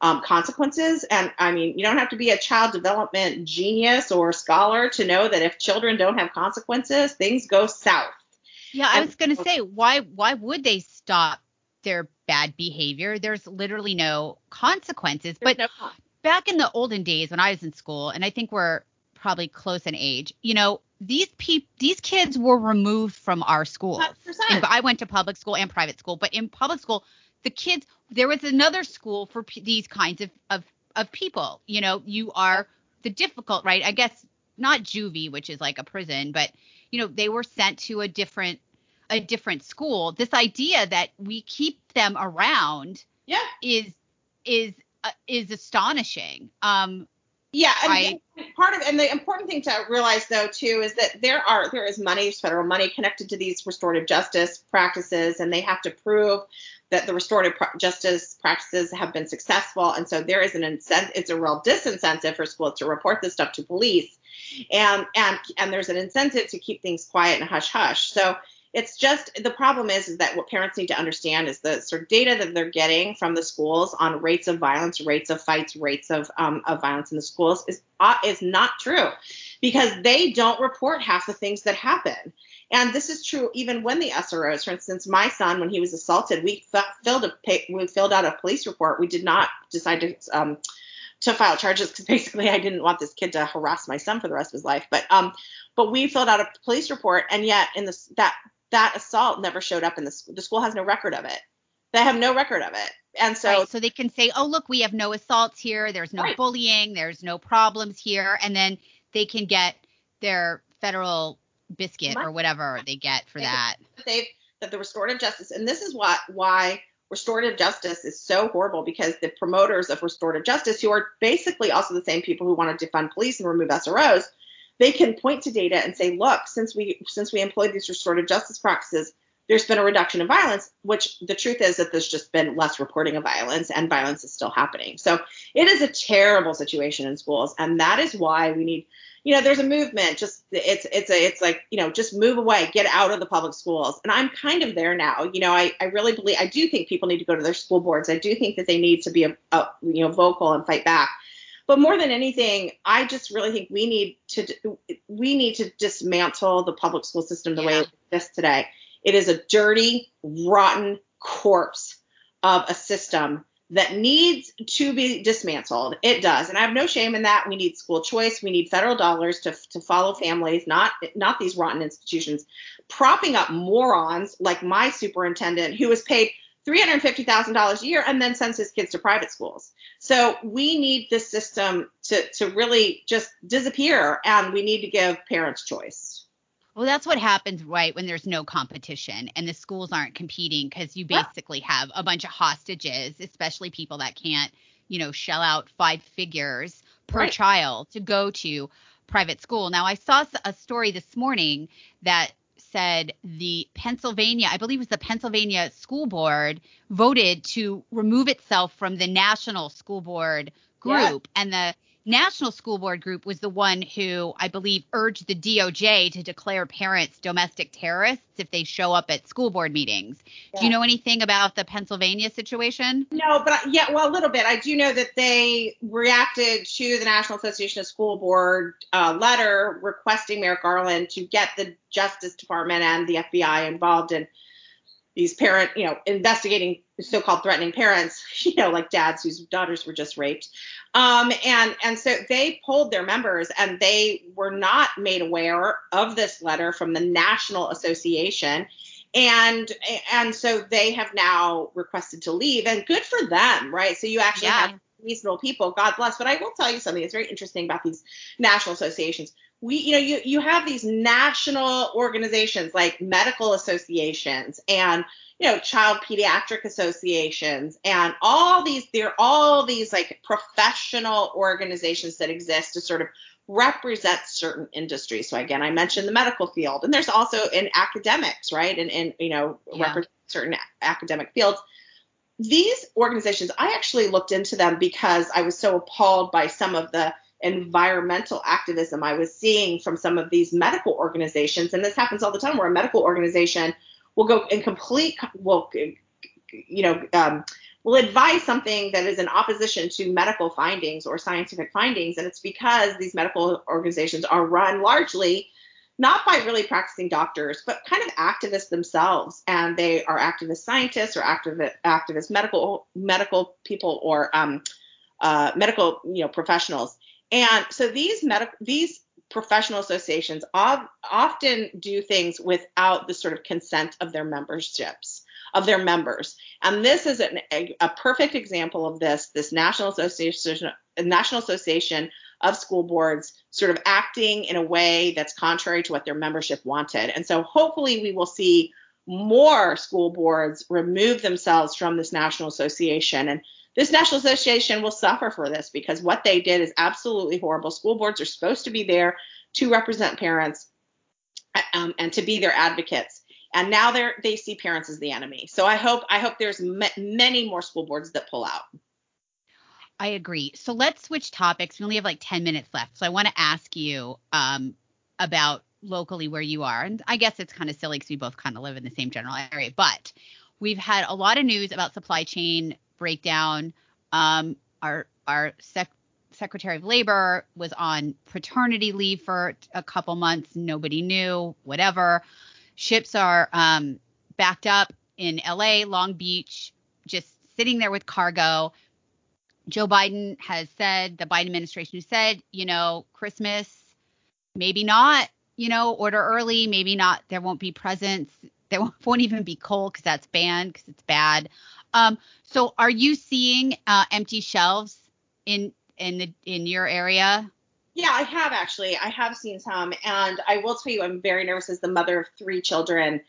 [SPEAKER 3] um, consequences. And I mean, you don't have to be a child development genius or scholar to know that if children don't have consequences, things go south.
[SPEAKER 1] Yeah, I
[SPEAKER 3] And-
[SPEAKER 1] was going to say why why would they stop their bad behavior? There's literally no consequences. But
[SPEAKER 3] no-
[SPEAKER 1] back in the olden days when I was in school, and I think we're probably close in age, you know, these peop these kids were removed from our schools.
[SPEAKER 3] 100%.
[SPEAKER 1] I went to public school and private school, but in public school, the kids there was another school for p- these kinds of of of people. You know, you are the difficult, right? I guess not juvie, which is like a prison, but you know, they were sent to a different a different school. This idea that we keep them around
[SPEAKER 3] yeah.
[SPEAKER 1] is is uh, is astonishing. Um,
[SPEAKER 3] Yeah, and
[SPEAKER 1] I-
[SPEAKER 3] part of and the important thing to realize though too is that there are there is money, federal money connected to these restorative justice practices, and they have to prove that the restorative justice practices have been successful, and so there is an incentive. It's a real disincentive for schools to report this stuff to police, and and and there's an incentive to keep things quiet and hush hush. So it's just the problem is is that what parents need to understand is the sort of data that they're getting from the schools on rates of violence, rates of fights, rates of um, of violence in the schools is uh, is not true because they don't report half the things that happen. And this is true even when the SROs, for instance, my son when he was assaulted, we f- filled a we filled out a police report. We did not decide to um, to file charges because basically I didn't want this kid to harass my son for the rest of his life. But um, but we filled out a police report, and yet in this that that assault never showed up in the school. The school has no record of it. They have no record of it, and so
[SPEAKER 1] right, so they can say, oh look, we have no assaults here. There's no
[SPEAKER 3] Right.
[SPEAKER 1] bullying. There's no problems here, and then they can get their federal biscuit or whatever they get for
[SPEAKER 3] They-
[SPEAKER 1] that.
[SPEAKER 3] that they've that the restorative justice and this is what why restorative justice is so horrible because the promoters of restorative justice who are basically also the same people who want to defund police and remove SROs they can point to data and say look since we since we employed these restorative justice practices there's been a reduction in violence which the truth is that there's just been less reporting of violence and violence is still happening so it is a terrible situation in schools and that is why we need you know, there's a movement. Just it's it's a it's like you know, just move away, get out of the public schools. And I'm kind of there now. You know, I I really believe I do think people need to go to their school boards. I do think that they need to be a, a you know vocal and fight back. But more than anything, I just really think we need to we need to dismantle the public school system the way
[SPEAKER 1] Yeah.
[SPEAKER 3] it exists today. It is a dirty, rotten corpse of a system that needs to be dismantled. It does, and I have no shame in that. We need school choice. We need federal dollars to, to follow families, not not these rotten institutions, propping up morons like my superintendent who was paid $350,000 a year and then sends his kids to private schools. So we need this system to to really just disappear, and we need to give parents choice.
[SPEAKER 1] Well, that's what happens, right, when there's no competition and the schools aren't competing because you
[SPEAKER 3] Yeah.
[SPEAKER 1] basically have a bunch of hostages, especially people that can't, you know, shell out five figures per
[SPEAKER 3] Right.
[SPEAKER 1] child to go to private school. Now, I saw a story this morning that said the Pennsylvania, I believe it was the Pennsylvania School Board, voted to remove itself from the National School Board
[SPEAKER 3] Yeah.
[SPEAKER 1] group. And the National School Board group was the one who I believe urged the DOJ to declare parents domestic terrorists if they show up at school board meetings. Do you know anything about the Pennsylvania situation?
[SPEAKER 3] No, but I, yeah, well, a little bit. I do know that they reacted to the National Association of School Board uh, letter requesting Merrick Garland to get the Justice Department and the FBI involved in these parent, you know, investigating so-called threatening parents, you know, like dads whose daughters were just raped. Um, and and so they polled their members, and they were not made aware of this letter from the National Association and and so they have now requested to leave and good for them right so you actually
[SPEAKER 1] Yeah.
[SPEAKER 3] have reasonable people god bless but i will tell you something that's very interesting about these national associations we you know you you have these national organizations like medical associations and you know child pediatric associations and all these they're all these like professional organizations that exist to sort of represent certain industries. So again, I mentioned the medical field, and there's also in academics, right? And and you know
[SPEAKER 1] Yeah.
[SPEAKER 3] represent certain academic fields. These organizations, I actually looked into them because I was so appalled by some of the environmental activism I was seeing from some of these medical organizations, and this happens all the time, where a medical organization will go in complete will you know um, will advise something that is in opposition to medical findings or scientific findings. And it's because these medical organizations are run largely not by really practicing doctors, but kind of activists themselves. And they are activist scientists or activist, activist medical medical people or um, uh, medical you know professionals. And so these medical these professional associations of, often do things without the sort of consent of their memberships of their members. And this is an, a, a perfect example of this. This National Association, National Association of School Boards, sort of acting in a way that's contrary to what their membership wanted. And so, hopefully, we will see more school boards remove themselves from this National Association. And this National Association will suffer for this because what they did is absolutely horrible. School boards are supposed to be there to represent parents um, and to be their advocates and now they're they see parents as the enemy so i hope i hope there's m- many more school boards that pull out
[SPEAKER 1] I agree. So let's switch topics. We only have like 10 minutes left. So I want to ask you um, about locally where you are. And I guess it's kind of silly because we both kind of live in the same general area. But we've had a lot of news about supply chain breakdown. Um, our our sec- Secretary of Labor was on paternity leave for a couple months. Nobody knew, whatever. Ships are um, backed up in LA, Long Beach, just sitting there with cargo Joe Biden has said, the Biden administration has said, you know, Christmas, maybe not, you know, order early, maybe not, there won't be presents, there won't even be coal because that's banned because it's bad. Um, so are you seeing uh, empty shelves in in the in your area?
[SPEAKER 3] Yeah, I have actually. I have seen some, and I will tell you, I'm very nervous as the mother of three children,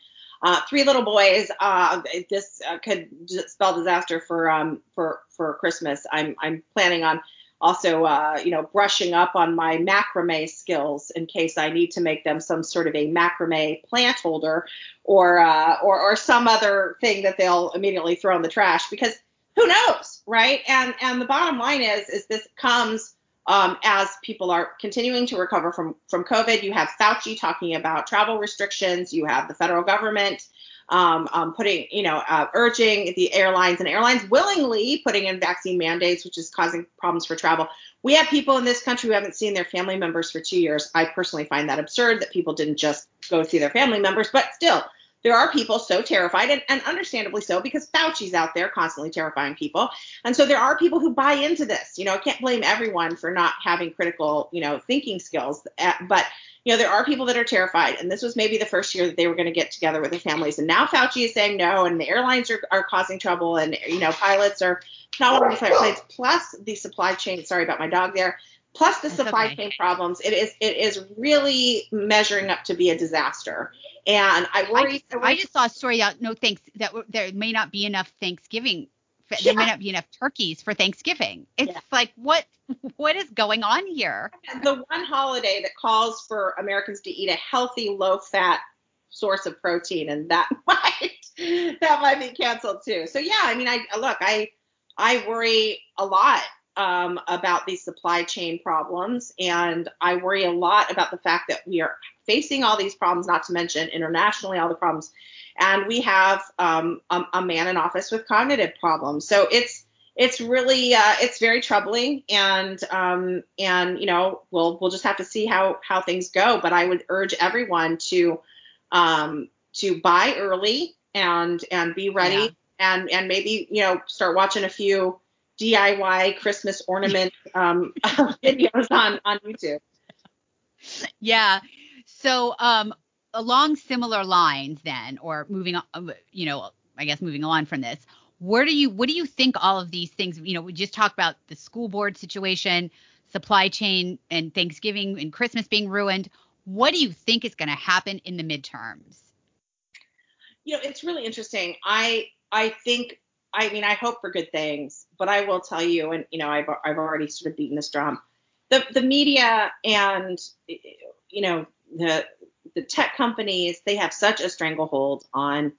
[SPEAKER 3] uh, three little boys. Uh, this uh, could spell disaster for um for for Christmas. I'm I'm planning on also uh, you know brushing up on my macrame skills in case I need to make them some sort of a macrame plant holder or uh, or or some other thing that they'll immediately throw in the trash because who knows, right? And and the bottom line is is this comes um, as people are continuing to recover from from COVID. You have Fauci talking about travel restrictions. You have the federal government um, um, putting, you know, uh, urging the airlines and airlines willingly putting in vaccine mandates, which is causing problems for travel. We have people in this country who haven't seen their family members for two years. I personally find that absurd that people didn't just go see their family members, but still, there are people so terrified, and, and, understandably so, because Fauci's out there constantly terrifying people. And so there are people who buy into this. You know, I can't blame everyone for not having critical, you know, thinking skills. Uh, but, you know, there are people that are terrified. And this was maybe the first year that they were going to get together with their families. And now Fauci is saying no, and the airlines are, are causing trouble, and, you know, pilots are not wanting to fly planes, plus the supply chain. Sorry about my dog there plus the supply okay. chain problems it is it is really measuring up to be a disaster and i worry
[SPEAKER 1] i, I just saw a story out no thanks that there may not be enough thanksgiving yeah. there may not be enough turkeys for thanksgiving it's yeah. like what what is going on here
[SPEAKER 3] the one holiday that calls for americans to eat a healthy low fat source of protein and that might that might be canceled too so yeah i mean i look i i worry a lot um, about these supply chain problems. And I worry a lot about the fact that we are facing all these problems, not to mention internationally, all the problems. And we have um, a, a, man in office with cognitive problems. So it's it's really uh, it's very troubling and um, and you know we'll we'll just have to see how how things go but i would urge everyone to um, to buy early and and be ready yeah. and and maybe you know start watching a few DIY Christmas ornament um, videos on on YouTube.
[SPEAKER 1] Yeah. So um, along similar lines, then, or moving on, uh, you know, I guess moving on from this, where do you what do you think all of these things? You know, we just talked about the school board situation, supply chain, and Thanksgiving and Christmas being ruined. What do you think is going to happen in the midterms?
[SPEAKER 3] You know, it's really interesting. I I think I mean, I hope for good things, but I will tell you, and you know, I've I've already sort of beaten this drum. The the media and you know the the tech companies they have such a stranglehold on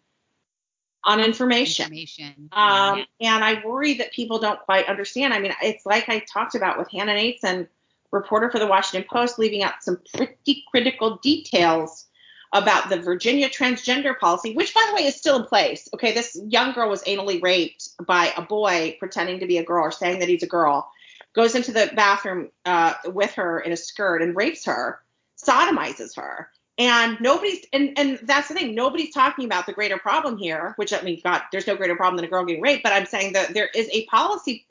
[SPEAKER 3] on information.
[SPEAKER 1] information.
[SPEAKER 3] Um, yeah. And I worry that people don't quite understand. I mean, it's like I talked about with Hannah Natanson, reporter for the Washington Post, leaving out some pretty critical details about the Virginia transgender policy, which by the way is still in place. Okay, this young girl was anally raped by a boy pretending to be a girl or saying that he's a girl, goes into the bathroom uh, with her in a skirt and rapes her, sodomizes her. And nobody's and and that's the thing. Nobody's talking about the greater problem here, which I mean, God, there's no greater problem than a girl getting raped. But I'm saying that there is a policy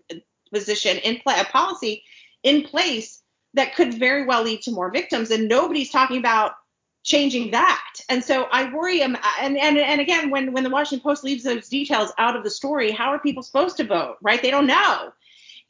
[SPEAKER 3] position in play, a policy in place that could very well lead to more victims, and nobody's talking about changing that. And so I worry. Um, and, and, and again, when, when the Washington Post leaves those details out of the story, how are people supposed to vote, right? They don't know.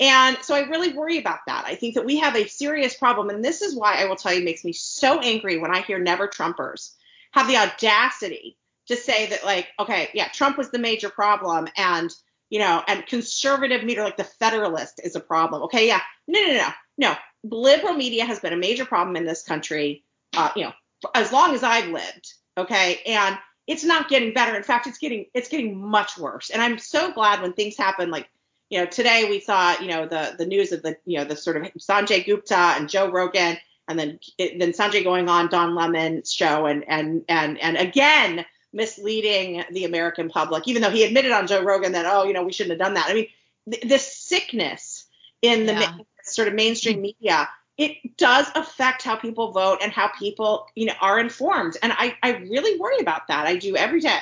[SPEAKER 3] And so I really worry about that. I think that we have a serious problem. And this is why I will tell you makes me so angry when I hear never Trumpers have the audacity to say that, like, okay, yeah, Trump was the major problem. And, you know, and conservative media, like the Federalist, is a problem. Okay, yeah. No, no, no, no. Liberal media has been a major problem in this country. Uh, you know, as long as I've lived. Okay. And it's not getting better. In fact, it's getting it's getting much worse. And I'm so glad when things happen like you know today we saw you know the the news of the you know the sort of Sanjay Gupta and Joe Rogan and then it, then Sanjay going on Don Lemon's show and and and and again misleading the American public, even though he admitted on Joe Rogan that oh you know we shouldn't have done that. I mean th- this sickness in the yeah. ma- sort of mainstream media it does affect how people vote and how people, you know, are informed. And I, I really worry about that. I do every day.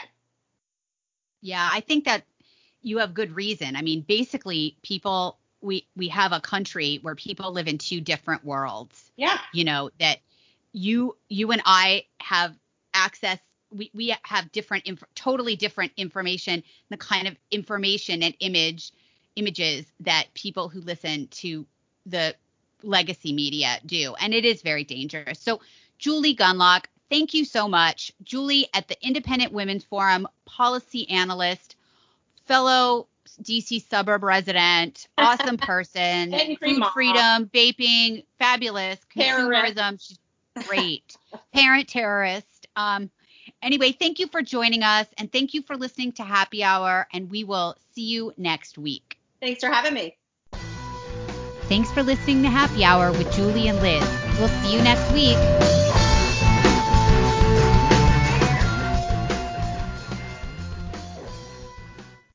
[SPEAKER 1] Yeah, I think that you have good reason. I mean, basically, people we we have a country where people live in two different worlds.
[SPEAKER 3] Yeah.
[SPEAKER 1] You know that you you and I have access we we have different inf- totally different information the kind of information and image images that people who listen to the legacy media do and it is very dangerous. So Julie Gunlock, thank you so much. Julie at the Independent Women's Forum, policy analyst, fellow DC suburb resident, awesome person, food
[SPEAKER 3] mom.
[SPEAKER 1] freedom, vaping, fabulous,
[SPEAKER 3] Terrorist.
[SPEAKER 1] consumerism, she's great, parent terrorist. Um, anyway, thank you for joining us and thank you for listening to Happy Hour, and we will see you next week.
[SPEAKER 3] Thanks for having me.
[SPEAKER 1] Thanks for listening to Happy Hour with Julie and Liz. We'll see you next week.